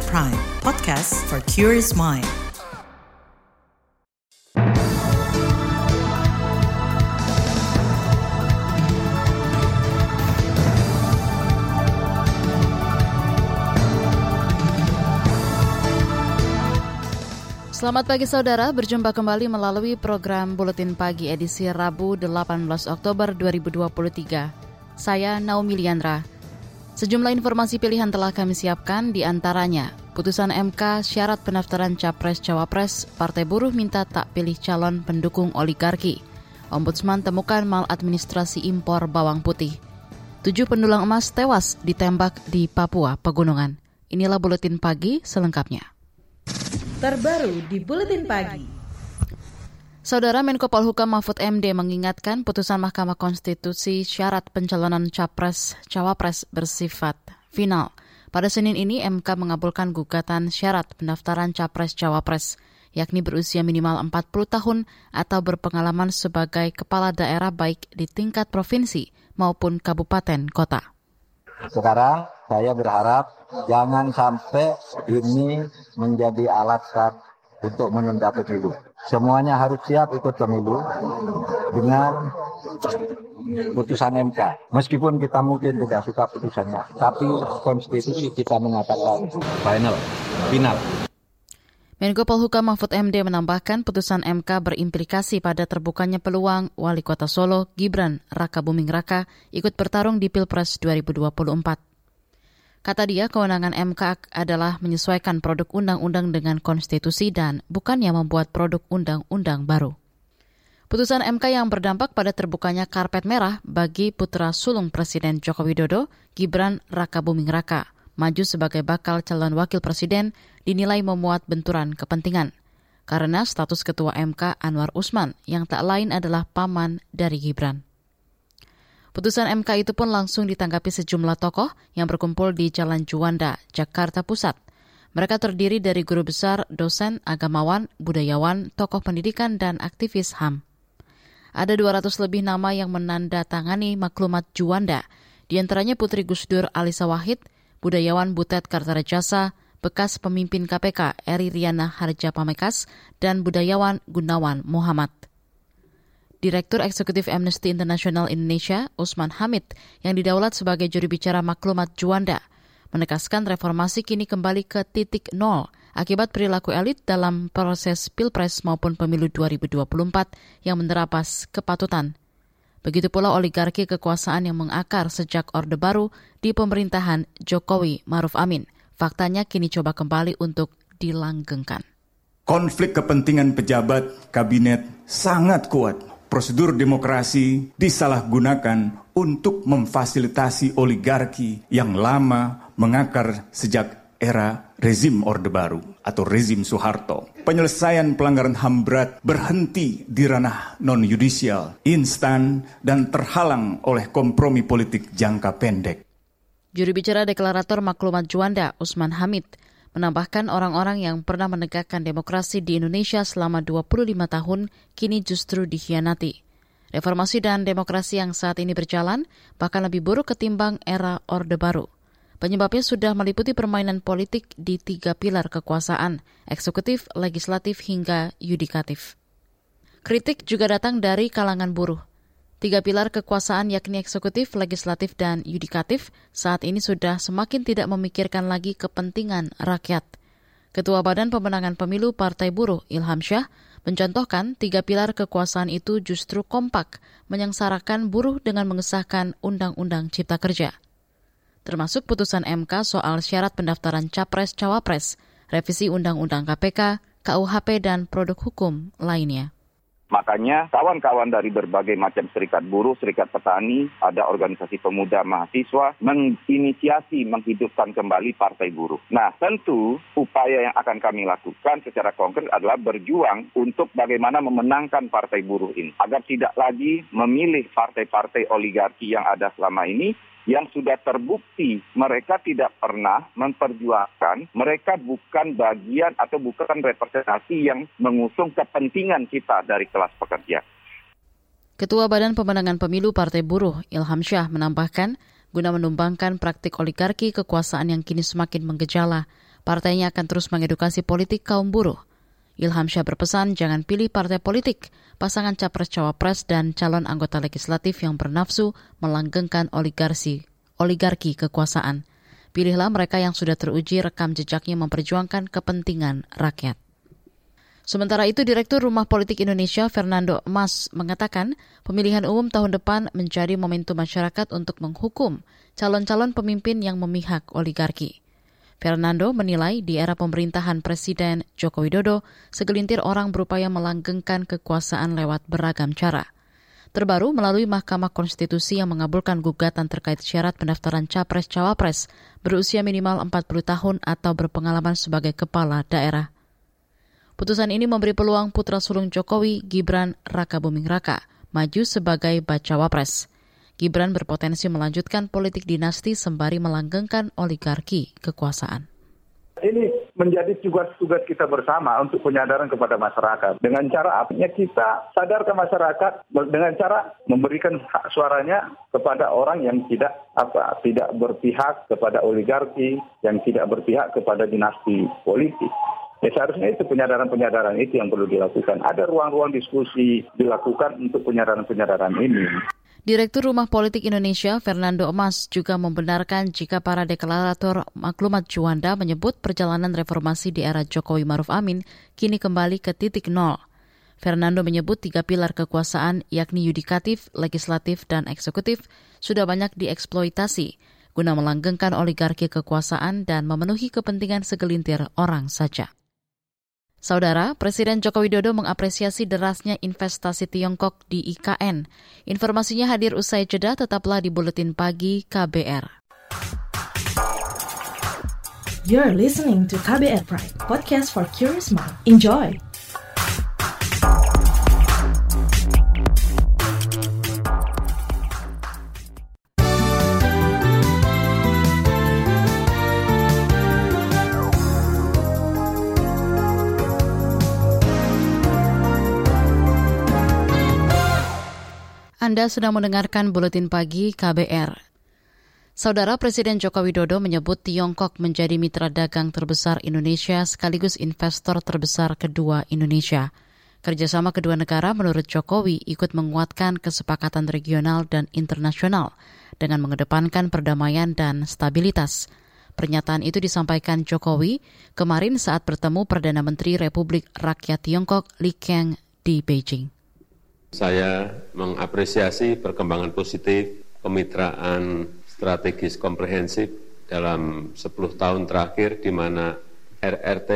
KBR Prime, podcast for curious mind. Selamat pagi saudara, berjumpa kembali melalui program Buletin Pagi edisi Rabu 18 Oktober 2023. Saya Naomi Liandra. Sejumlah informasi pilihan telah kami siapkan di antaranya putusan MK syarat pendaftaran Capres-Cawapres, Partai Buruh minta tak pilih calon pendukung oligarki. Ombudsman temukan maladministrasi impor bawang putih. Tujuh pendulang emas tewas ditembak di Papua Pegunungan. Inilah Buletin Pagi selengkapnya terbaru di Buletin Pagi. Saudara Menko Polhukam Mahfud MD mengingatkan putusan Mahkamah Konstitusi syarat pencalonan capres cawapres bersifat final. Pada Senin ini MK mengabulkan gugatan syarat pendaftaran capres cawapres yakni berusia minimal 40 tahun atau berpengalaman sebagai kepala daerah baik di tingkat provinsi maupun kabupaten kota. Sekarang saya berharap jangan sampai ini menjadi alasan untuk menunda pemilu. Semuanya harus siap ikut pemilu dengan putusan MK. Meskipun kita mungkin tidak suka putusannya, tapi konstitusi kita mengatakan final, final. Menko Polhukam Mahfud MD menambahkan putusan MK berimplikasi pada terbukanya peluang Wali Kota Solo Gibran Raka Buming Raka ikut bertarung di Pilpres 2024. Kata dia, kewenangan MK adalah menyesuaikan produk undang-undang dengan konstitusi dan bukannya membuat produk undang-undang baru. Putusan MK yang berdampak pada terbukanya karpet merah bagi putra sulung Presiden Joko Widodo, Gibran Raka Buming Raka, maju sebagai bakal calon wakil presiden dinilai memuat benturan kepentingan. Karena status ketua MK Anwar Usman yang tak lain adalah paman dari Gibran. Putusan MK itu pun langsung ditanggapi sejumlah tokoh yang berkumpul di Jalan Juanda, Jakarta Pusat. Mereka terdiri dari guru besar, dosen, agamawan, budayawan, tokoh pendidikan, dan aktivis HAM. Ada 200 lebih nama yang menandatangani maklumat Juanda, di antaranya Putri Gusdur Alisa Wahid, budayawan Butet Kartarajasa, bekas pemimpin KPK Eri Riana Harja Pamekas, dan budayawan Gunawan Muhammad. Direktur Eksekutif Amnesty International Indonesia, Usman Hamid, yang didaulat sebagai juri bicara maklumat Juanda, menegaskan reformasi kini kembali ke titik nol akibat perilaku elit dalam proses Pilpres maupun pemilu 2024 yang menerabas kepatutan. Begitu pula oligarki kekuasaan yang mengakar sejak Orde Baru di pemerintahan Jokowi Maruf Amin. Faktanya kini coba kembali untuk dilanggengkan. Konflik kepentingan pejabat kabinet sangat kuat prosedur demokrasi disalahgunakan untuk memfasilitasi oligarki yang lama mengakar sejak era rezim Orde Baru atau rezim Soeharto. Penyelesaian pelanggaran HAM berat berhenti di ranah non-yudisial, instan, dan terhalang oleh kompromi politik jangka pendek. Juru bicara deklarator maklumat Juanda, Usman Hamid, menambahkan orang-orang yang pernah menegakkan demokrasi di Indonesia selama 25 tahun kini justru dikhianati. Reformasi dan demokrasi yang saat ini berjalan bahkan lebih buruk ketimbang era Orde Baru. Penyebabnya sudah meliputi permainan politik di tiga pilar kekuasaan, eksekutif, legislatif, hingga yudikatif. Kritik juga datang dari kalangan buruh. Tiga pilar kekuasaan yakni eksekutif, legislatif, dan yudikatif saat ini sudah semakin tidak memikirkan lagi kepentingan rakyat. Ketua Badan Pemenangan Pemilu Partai Buruh Ilham Syah mencontohkan tiga pilar kekuasaan itu justru kompak menyengsarakan buruh dengan mengesahkan Undang-Undang Cipta Kerja. Termasuk putusan MK soal syarat pendaftaran Capres-Cawapres, revisi Undang-Undang KPK, KUHP, dan produk hukum lainnya. Makanya kawan-kawan dari berbagai macam serikat buruh, serikat petani, ada organisasi pemuda mahasiswa menginisiasi menghidupkan kembali partai buruh. Nah, tentu upaya yang akan kami lakukan secara konkret adalah berjuang untuk bagaimana memenangkan partai buruh ini agar tidak lagi memilih partai-partai oligarki yang ada selama ini yang sudah terbukti mereka tidak pernah memperjuangkan, mereka bukan bagian atau bukan representasi yang mengusung kepentingan kita dari kelas pekerja. Ketua Badan Pemenangan Pemilu Partai Buruh Ilham Syah menambahkan, guna menumbangkan praktik oligarki kekuasaan yang kini semakin menggejala, Partainya akan terus mengedukasi politik kaum buruh. Ilham Syah berpesan jangan pilih partai politik, pasangan capres-cawapres dan calon anggota legislatif yang bernafsu melanggengkan oligarki, oligarki kekuasaan. Pilihlah mereka yang sudah teruji rekam jejaknya memperjuangkan kepentingan rakyat. Sementara itu, Direktur Rumah Politik Indonesia Fernando Mas mengatakan pemilihan umum tahun depan menjadi momentum masyarakat untuk menghukum calon-calon pemimpin yang memihak oligarki. Fernando menilai di era pemerintahan Presiden Joko Widodo, segelintir orang berupaya melanggengkan kekuasaan lewat beragam cara. Terbaru melalui Mahkamah Konstitusi yang mengabulkan gugatan terkait syarat pendaftaran capres-cawapres berusia minimal 40 tahun atau berpengalaman sebagai kepala daerah. Putusan ini memberi peluang putra sulung Jokowi, Gibran Raka Buming Raka, maju sebagai bacawa pres. Gibran berpotensi melanjutkan politik dinasti sembari melanggengkan oligarki kekuasaan. Ini menjadi tugas-tugas kita bersama untuk penyadaran kepada masyarakat. Dengan cara apa? Ya kita sadar ke masyarakat dengan cara memberikan hak suaranya kepada orang yang tidak apa tidak berpihak kepada oligarki, yang tidak berpihak kepada dinasti politik. Ya seharusnya itu penyadaran-penyadaran itu yang perlu dilakukan. Ada ruang-ruang diskusi dilakukan untuk penyadaran-penyadaran ini. Direktur Rumah Politik Indonesia Fernando Emas juga membenarkan jika para deklarator maklumat Juanda menyebut perjalanan reformasi di era Jokowi Maruf Amin kini kembali ke titik nol. Fernando menyebut tiga pilar kekuasaan yakni yudikatif, legislatif, dan eksekutif sudah banyak dieksploitasi guna melanggengkan oligarki kekuasaan dan memenuhi kepentingan segelintir orang saja. Saudara, Presiden Joko Widodo mengapresiasi derasnya investasi Tiongkok di IKN. Informasinya hadir usai jeda, tetaplah di Buletin Pagi KBR. You're listening to KBR Pride, podcast for curious mind. Enjoy! Anda sedang mendengarkan Buletin Pagi KBR. Saudara Presiden Joko Widodo menyebut Tiongkok menjadi mitra dagang terbesar Indonesia sekaligus investor terbesar kedua Indonesia. Kerjasama kedua negara menurut Jokowi ikut menguatkan kesepakatan regional dan internasional dengan mengedepankan perdamaian dan stabilitas. Pernyataan itu disampaikan Jokowi kemarin saat bertemu Perdana Menteri Republik Rakyat Tiongkok Li Keng di Beijing. Saya mengapresiasi perkembangan positif kemitraan strategis komprehensif dalam 10 tahun terakhir di mana RRT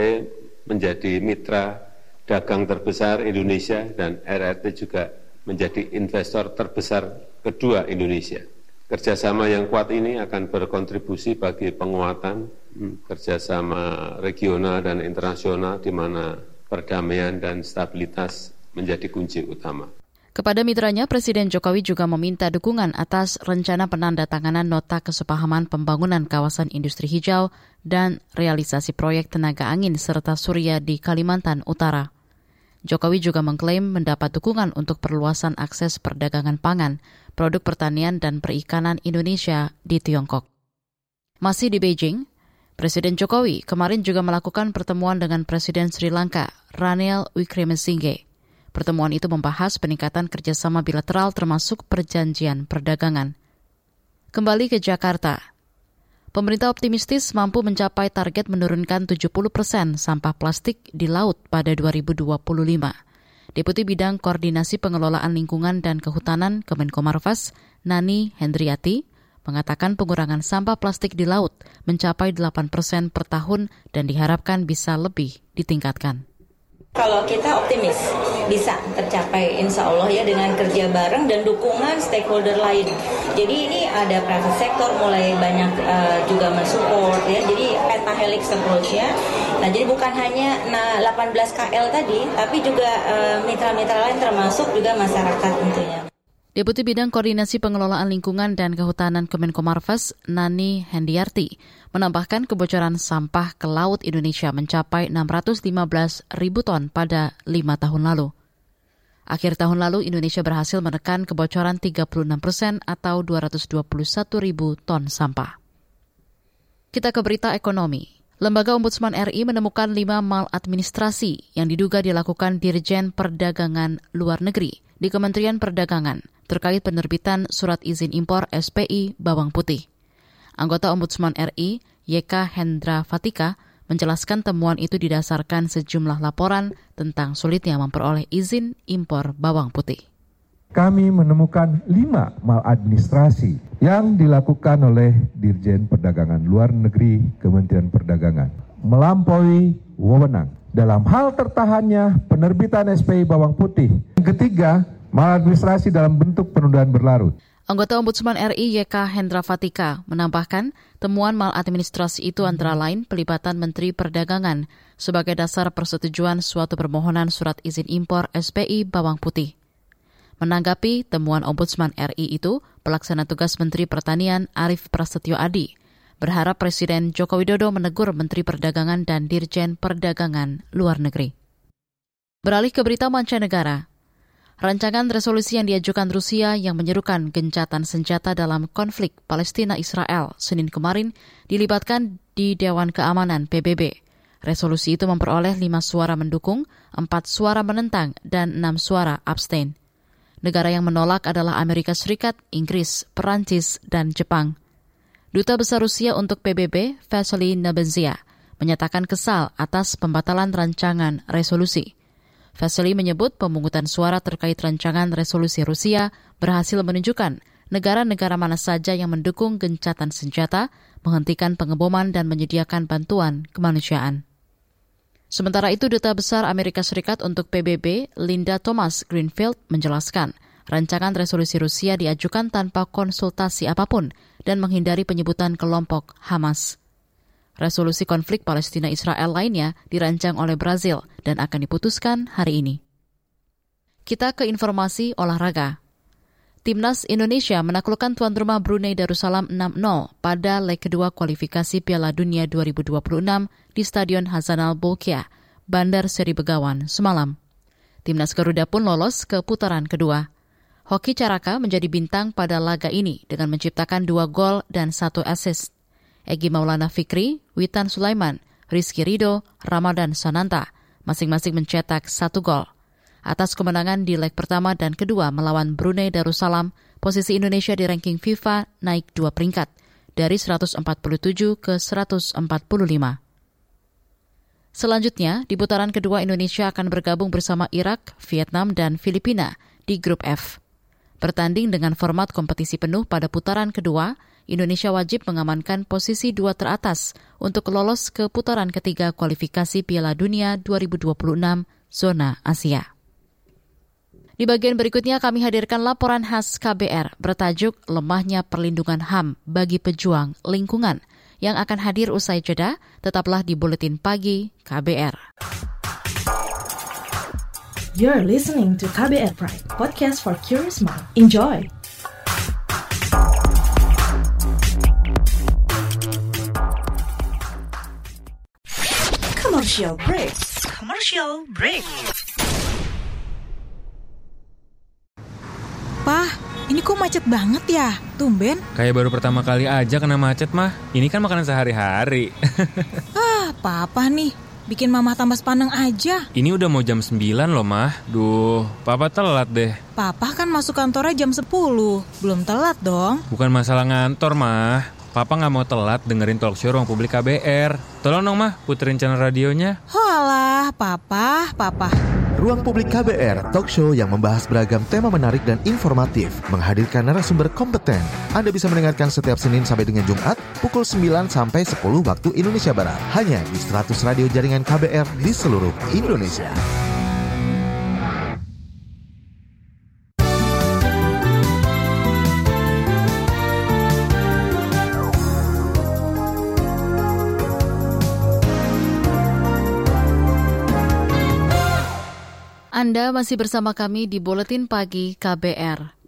menjadi mitra dagang terbesar Indonesia dan RRT juga menjadi investor terbesar kedua Indonesia. Kerjasama yang kuat ini akan berkontribusi bagi penguatan hmm, kerjasama regional dan internasional di mana perdamaian dan stabilitas menjadi kunci utama. Kepada mitranya, Presiden Jokowi juga meminta dukungan atas rencana penandatanganan nota kesepahaman pembangunan kawasan industri hijau dan realisasi proyek tenaga angin serta surya di Kalimantan Utara. Jokowi juga mengklaim mendapat dukungan untuk perluasan akses perdagangan pangan, produk pertanian dan perikanan Indonesia di Tiongkok. Masih di Beijing, Presiden Jokowi kemarin juga melakukan pertemuan dengan Presiden Sri Lanka, Ranil Wickremesinghe. Pertemuan itu membahas peningkatan kerjasama bilateral termasuk perjanjian perdagangan. Kembali ke Jakarta. Pemerintah optimistis mampu mencapai target menurunkan 70 persen sampah plastik di laut pada 2025. Deputi Bidang Koordinasi Pengelolaan Lingkungan dan Kehutanan Kemenko Marves, Nani Hendriati, mengatakan pengurangan sampah plastik di laut mencapai 8 persen per tahun dan diharapkan bisa lebih ditingkatkan. Kalau kita optimis bisa tercapai insya Allah ya dengan kerja bareng dan dukungan stakeholder lain. Jadi ini ada private sector mulai banyak uh, juga mensupport ya. Jadi pentahelix approach ya. Nah jadi bukan hanya nah 18 KL tadi, tapi juga eh, mitra-mitra uh, lain termasuk juga masyarakat tentunya. Deputi Bidang Koordinasi Pengelolaan Lingkungan dan Kehutanan Kemenko Marves, Nani Hendiarti, menambahkan kebocoran sampah ke laut Indonesia mencapai 615 ribu ton pada lima tahun lalu. Akhir tahun lalu, Indonesia berhasil menekan kebocoran 36 persen atau 221 ribu ton sampah. Kita ke berita ekonomi. Lembaga Ombudsman RI menemukan lima maladministrasi yang diduga dilakukan Dirjen Perdagangan Luar Negeri di Kementerian Perdagangan terkait penerbitan surat izin impor SPI bawang putih. Anggota Ombudsman RI, YK Hendra Fatika, menjelaskan temuan itu didasarkan sejumlah laporan tentang sulitnya memperoleh izin impor bawang putih kami menemukan lima maladministrasi yang dilakukan oleh Dirjen Perdagangan Luar Negeri Kementerian Perdagangan melampaui wewenang dalam hal tertahannya penerbitan SPI bawang putih. Yang ketiga, maladministrasi dalam bentuk penundaan berlarut. Anggota Ombudsman RI YK Hendra Fatika menambahkan temuan maladministrasi itu antara lain pelibatan Menteri Perdagangan sebagai dasar persetujuan suatu permohonan surat izin impor SPI bawang putih. Menanggapi temuan Ombudsman RI itu, pelaksana tugas Menteri Pertanian Arief Prasetyo Adi berharap Presiden Joko Widodo menegur Menteri Perdagangan dan Dirjen Perdagangan Luar Negeri. Beralih ke berita mancanegara, rancangan resolusi yang diajukan Rusia yang menyerukan gencatan senjata dalam konflik Palestina-Israel Senin kemarin dilibatkan di Dewan Keamanan PBB. Resolusi itu memperoleh lima suara mendukung, empat suara menentang, dan enam suara abstain. Negara yang menolak adalah Amerika Serikat, Inggris, Perancis, dan Jepang. Duta Besar Rusia untuk PBB, Vasily Nebenzia, menyatakan kesal atas pembatalan rancangan resolusi. Vasily menyebut pemungutan suara terkait rancangan resolusi Rusia berhasil menunjukkan negara-negara mana saja yang mendukung gencatan senjata, menghentikan pengeboman dan menyediakan bantuan kemanusiaan. Sementara itu, Duta Besar Amerika Serikat untuk PBB, Linda Thomas Greenfield, menjelaskan rancangan resolusi Rusia diajukan tanpa konsultasi apa pun dan menghindari penyebutan kelompok Hamas. Resolusi konflik Palestina-Israel lainnya dirancang oleh Brazil dan akan diputuskan hari ini. Kita ke informasi olahraga. Timnas Indonesia menaklukkan tuan rumah Brunei Darussalam 6-0 pada leg kedua kualifikasi Piala Dunia 2026 di Stadion Hasanal Bolkiah, Bandar Seri Begawan, semalam. Timnas Garuda pun lolos ke putaran kedua. Hoki Caraka menjadi bintang pada laga ini dengan menciptakan dua gol dan satu assist. Egi Maulana Fikri, Witan Sulaiman, Rizky Rido, Ramadan Sananta masing-masing mencetak satu gol. Atas kemenangan di leg pertama dan kedua melawan Brunei Darussalam, posisi Indonesia di ranking FIFA naik dua peringkat, dari 147 ke 145. Selanjutnya, di putaran kedua Indonesia akan bergabung bersama Irak, Vietnam, dan Filipina di grup F. Bertanding dengan format kompetisi penuh pada putaran kedua, Indonesia wajib mengamankan posisi dua teratas untuk lolos ke putaran ketiga kualifikasi Piala Dunia 2026 zona Asia. Di bagian berikutnya kami hadirkan laporan khas KBR bertajuk Lemahnya Perlindungan HAM bagi Pejuang Lingkungan yang akan hadir usai jeda, tetaplah di Buletin Pagi KBR. You're listening to KBR Pride, podcast for curious mind. Enjoy! Commercial break. Commercial break. Pah, ini kok macet banget ya? Tumben. Kayak baru pertama kali aja kena macet mah. Ini kan makanan sehari-hari. ah, papa nih. Bikin mama tambah sepaneng aja. Ini udah mau jam 9 loh, mah. Duh, papa telat deh. Papa kan masuk kantornya jam 10. Belum telat dong. Bukan masalah ngantor, mah. Papa nggak mau telat dengerin talk show ruang publik KBR. Tolong dong, mah, puterin channel radionya. Halah, papa, papa. Ruang Publik KBR, talk show yang membahas beragam tema menarik dan informatif, menghadirkan narasumber kompeten. Anda bisa mendengarkan setiap Senin sampai dengan Jumat, pukul 9 sampai 10 waktu Indonesia Barat. Hanya di 100 radio jaringan KBR di seluruh Indonesia. Anda masih bersama kami di Buletin Pagi KBR.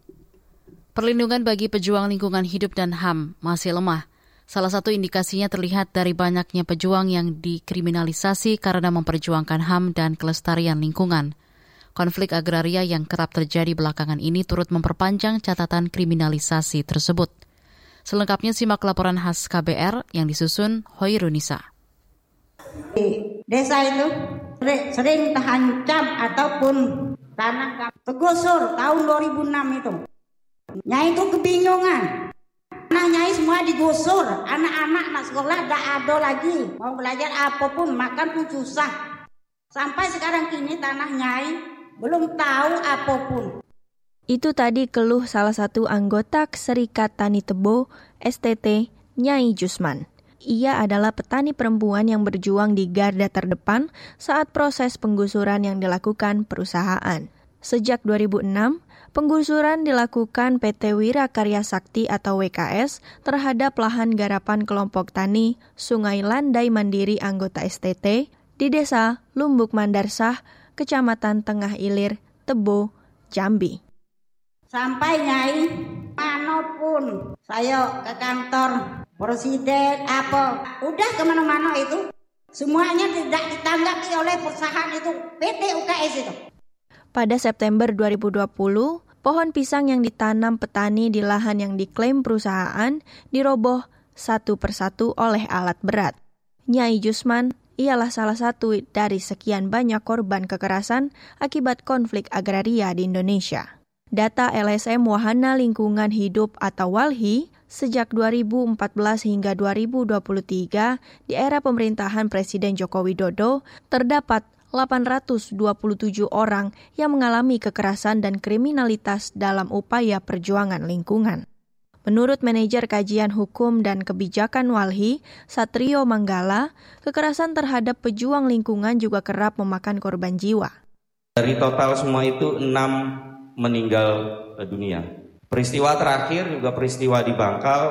Perlindungan bagi pejuang lingkungan hidup dan HAM masih lemah. Salah satu indikasinya terlihat dari banyaknya pejuang yang dikriminalisasi karena memperjuangkan HAM dan kelestarian lingkungan. Konflik agraria yang kerap terjadi belakangan ini turut memperpanjang catatan kriminalisasi tersebut. Selengkapnya simak laporan khas KBR yang disusun Hoirunisa. desa itu sering terancam ataupun tanah tergusur tahun 2006 itu. Nyai itu kebingungan. Anak nyai semua digusur, anak-anak anak sekolah tidak ada lagi. Mau belajar apa pun, makan pun susah. Sampai sekarang kini tanah nyai belum tahu apa pun. Itu tadi keluh salah satu anggota Serikat Tani Tebo, STT, Nyai Jusman. Ia adalah petani perempuan yang berjuang di garda terdepan saat proses penggusuran yang dilakukan perusahaan. Sejak 2006, penggusuran dilakukan PT Wira Karya Sakti atau WKS terhadap lahan garapan kelompok tani Sungai Landai Mandiri anggota STT di Desa Lumbuk Mandarsah, Kecamatan Tengah Ilir, Tebo, Jambi. Sampai Nyai, mana pun saya ke kantor presiden apa, udah ke mana-mana itu, semuanya tidak ditanggapi oleh perusahaan itu, PT UKS itu. Pada September 2020, pohon pisang yang ditanam petani di lahan yang diklaim perusahaan diroboh satu persatu oleh alat berat. Nyai Jusman ialah salah satu dari sekian banyak korban kekerasan akibat konflik agraria di Indonesia. Data LSM Wahana Lingkungan Hidup atau WALHI sejak 2014 hingga 2023 di era pemerintahan Presiden Joko Widodo terdapat 827 orang yang mengalami kekerasan dan kriminalitas dalam upaya perjuangan lingkungan. Menurut manajer kajian hukum dan kebijakan Walhi, Satrio Manggala, kekerasan terhadap pejuang lingkungan juga kerap memakan korban jiwa. Dari total semua itu enam meninggal dunia. Peristiwa terakhir juga peristiwa di Bangkal,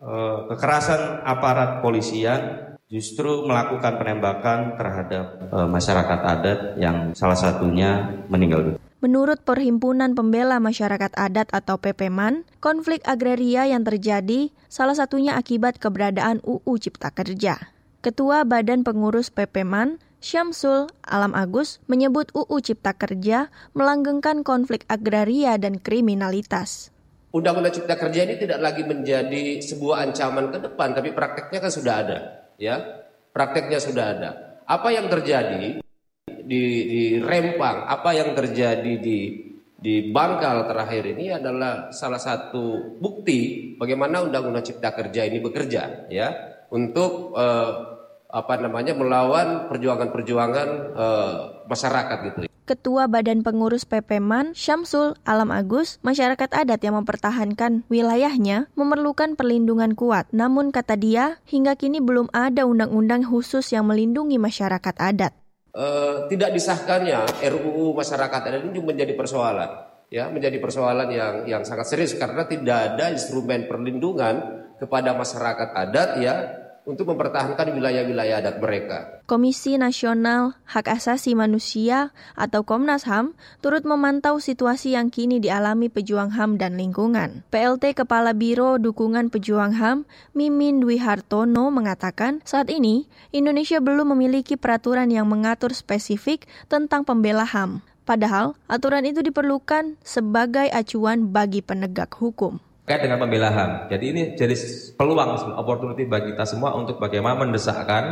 eh, kekerasan aparat polisian justru melakukan penembakan terhadap e, masyarakat adat yang salah satunya meninggal Menurut Perhimpunan Pembela Masyarakat Adat atau PPMAN, konflik agraria yang terjadi salah satunya akibat keberadaan UU Cipta Kerja. Ketua Badan Pengurus PPMAN, Syamsul Alam Agus, menyebut UU Cipta Kerja melanggengkan konflik agraria dan kriminalitas. Undang-Undang Cipta Kerja ini tidak lagi menjadi sebuah ancaman ke depan, tapi prakteknya kan sudah ada ya prakteknya sudah ada. Apa yang terjadi di, di Rempang, apa yang terjadi di di Bangkal terakhir ini adalah salah satu bukti bagaimana Undang-Undang Cipta Kerja ini bekerja ya untuk eh, apa namanya melawan perjuangan-perjuangan eh, masyarakat gitu. Ketua Badan Pengurus PPMAN Syamsul Alam Agus, masyarakat adat yang mempertahankan wilayahnya memerlukan perlindungan kuat. Namun kata dia, hingga kini belum ada undang-undang khusus yang melindungi masyarakat adat. Uh, tidak disahkannya RUU masyarakat adat ini menjadi persoalan, ya menjadi persoalan yang yang sangat serius karena tidak ada instrumen perlindungan kepada masyarakat adat ya untuk mempertahankan wilayah-wilayah adat mereka. Komisi Nasional Hak Asasi Manusia atau Komnas HAM turut memantau situasi yang kini dialami pejuang HAM dan lingkungan. PLT Kepala Biro Dukungan Pejuang HAM, Mimin Dwi Hartono mengatakan, saat ini Indonesia belum memiliki peraturan yang mengatur spesifik tentang pembela HAM. Padahal, aturan itu diperlukan sebagai acuan bagi penegak hukum terkait dengan pembela HAM. Jadi ini jadi peluang, opportunity bagi kita semua untuk bagaimana mendesakkan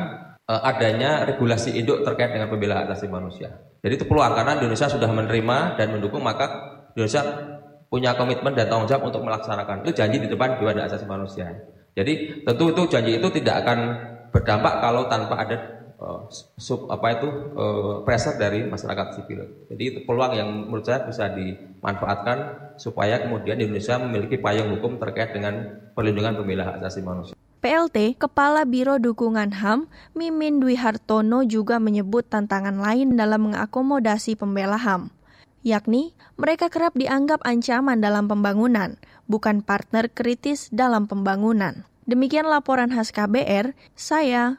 uh, adanya regulasi induk terkait dengan pembela hak asasi manusia. Jadi itu peluang karena Indonesia sudah menerima dan mendukung maka Indonesia punya komitmen dan tanggung jawab untuk melaksanakan itu janji di depan Dewan Hak Asasi Manusia. Jadi tentu itu janji itu tidak akan berdampak kalau tanpa ada uh, sub apa itu uh, pressure dari masyarakat sipil. Jadi itu peluang yang menurut saya bisa dimanfaatkan supaya kemudian Indonesia memiliki payung hukum terkait dengan perlindungan pembela hak asasi manusia. PLT, Kepala Biro Dukungan HAM, Mimin Dwi Hartono juga menyebut tantangan lain dalam mengakomodasi pembela HAM, yakni mereka kerap dianggap ancaman dalam pembangunan, bukan partner kritis dalam pembangunan. Demikian laporan khas KBR, saya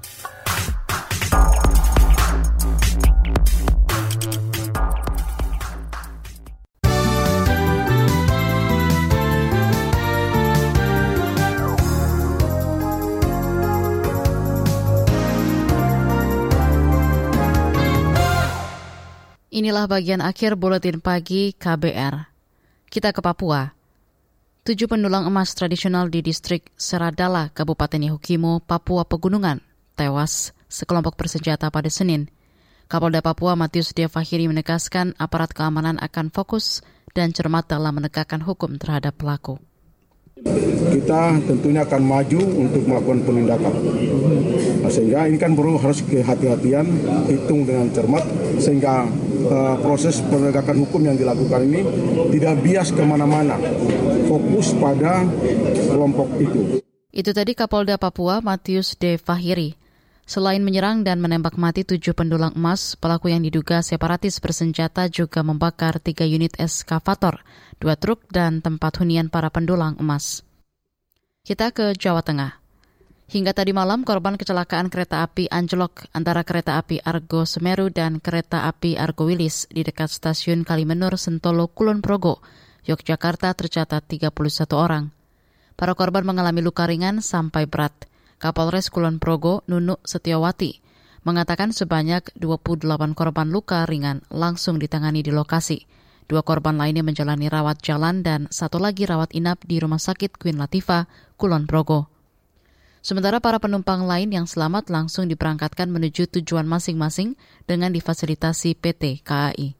Inilah bagian akhir buletin pagi KBR. Kita ke Papua. Tujuh pendulang emas tradisional di distrik Seradala, Kabupaten Yahukimo, Papua Pegunungan, tewas sekelompok bersenjata pada Senin. Kapolda Papua Matius Devahiri menegaskan aparat keamanan akan fokus dan cermat dalam menegakkan hukum terhadap pelaku kita tentunya akan maju untuk melakukan penindakan. Nah, sehingga ini kan perlu harus kehati-hatian, hitung dengan cermat, sehingga uh, proses penegakan hukum yang dilakukan ini tidak bias ke mana-mana, fokus pada kelompok itu. Itu tadi Kapolda Papua Matius De Fahiri. Selain menyerang dan menembak mati tujuh pendulang emas, pelaku yang diduga separatis bersenjata juga membakar tiga unit eskavator, dua truk, dan tempat hunian para pendulang emas. Kita ke Jawa Tengah. Hingga tadi malam, korban kecelakaan kereta api anjlok antara kereta api Argo Semeru dan kereta api Argo Wilis di dekat stasiun Kalimenur Sentolo Kulon Progo, Yogyakarta tercatat 31 orang. Para korban mengalami luka ringan sampai berat. Kapolres Kulon Progo Nunuk Setiawati mengatakan sebanyak 28 korban luka ringan langsung ditangani di lokasi. Dua korban lainnya menjalani rawat jalan dan satu lagi rawat inap di Rumah Sakit Queen Latifah, Kulon Progo. Sementara para penumpang lain yang selamat langsung diperangkatkan menuju tujuan masing-masing dengan difasilitasi PT KAI.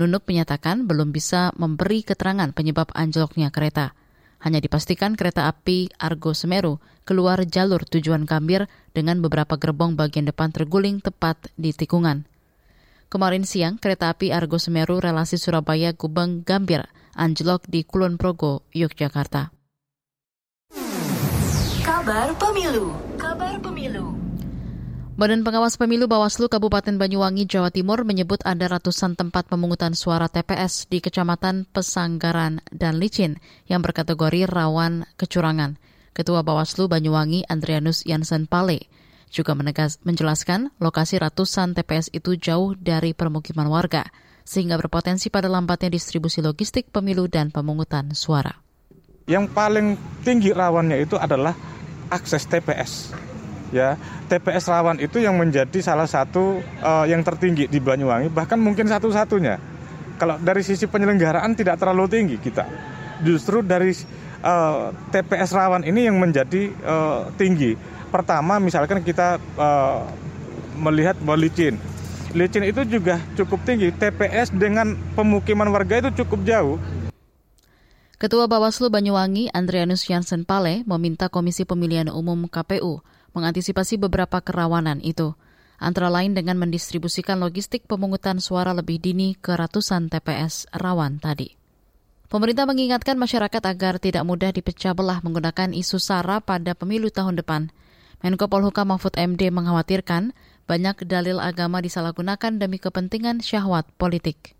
Nunuk menyatakan belum bisa memberi keterangan penyebab anjloknya kereta. Hanya dipastikan kereta api Argo Semeru keluar jalur tujuan Gambir dengan beberapa gerbong bagian depan terguling tepat di tikungan. Kemarin siang, kereta api Argo Semeru relasi Surabaya Gubeng Gambir anjlok di Kulon Progo, Yogyakarta. Kabar Pemilu Kabar Pemilu Badan Pengawas Pemilu Bawaslu Kabupaten Banyuwangi, Jawa Timur menyebut ada ratusan tempat pemungutan suara TPS di Kecamatan Pesanggaran dan Licin yang berkategori rawan kecurangan. Ketua Bawaslu Banyuwangi Andrianus Yansen Pale juga menegas, menjelaskan lokasi ratusan TPS itu jauh dari permukiman warga, sehingga berpotensi pada lambatnya distribusi logistik pemilu dan pemungutan suara. Yang paling tinggi rawannya itu adalah akses TPS ya TPS Rawan itu yang menjadi salah satu uh, yang tertinggi di Banyuwangi bahkan mungkin satu-satunya. Kalau dari sisi penyelenggaraan tidak terlalu tinggi kita. Justru dari uh, eh, TPS Rawan ini yang menjadi uh, tinggi. Pertama misalkan kita uh, melihat bahwa licin. Licin itu juga cukup tinggi. TPS dengan pemukiman warga itu cukup jauh Ketua Bawaslu Banyuwangi Andrianus Jansen Pale meminta Komisi Pemilihan Umum KPU mengantisipasi beberapa kerawanan itu, antara lain dengan mendistribusikan logistik pemungutan suara lebih dini ke ratusan TPS rawan tadi. Pemerintah mengingatkan masyarakat agar tidak mudah dipecah belah menggunakan isu SARA pada pemilu tahun depan. Menko Polhukam Mahfud MD mengkhawatirkan banyak dalil agama disalahgunakan demi kepentingan syahwat politik.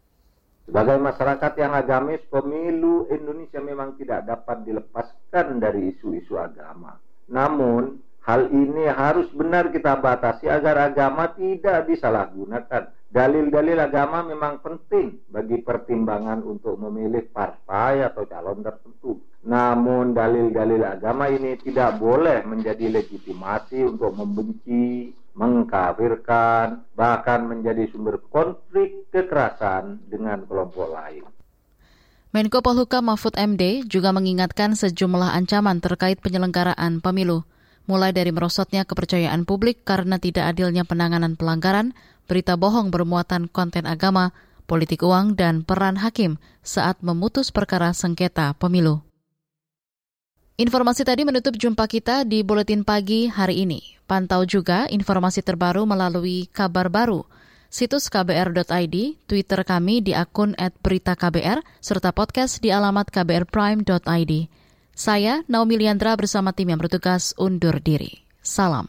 Sebagai masyarakat yang agamis, pemilu Indonesia memang tidak dapat dilepaskan dari isu-isu agama. Namun, Hal ini harus benar kita batasi agar agama tidak disalahgunakan. Dalil-dalil agama memang penting bagi pertimbangan untuk memilih partai atau calon tertentu. Namun dalil-dalil agama ini tidak boleh menjadi legitimasi untuk membenci, mengkafirkan, bahkan menjadi sumber konflik kekerasan dengan kelompok lain. Menko Polhukam Mahfud MD juga mengingatkan sejumlah ancaman terkait penyelenggaraan pemilu mulai dari merosotnya kepercayaan publik karena tidak adilnya penanganan pelanggaran, berita bohong bermuatan konten agama, politik uang, dan peran hakim saat memutus perkara sengketa pemilu. Informasi tadi menutup jumpa kita di Buletin Pagi hari ini. Pantau juga informasi terbaru melalui kabar baru, situs kbr.id, Twitter kami di akun @beritaKBR, serta podcast di alamat kbrprime.id. Saya, Naomi Liandra bersama tim yang bertugas undur diri. Salam.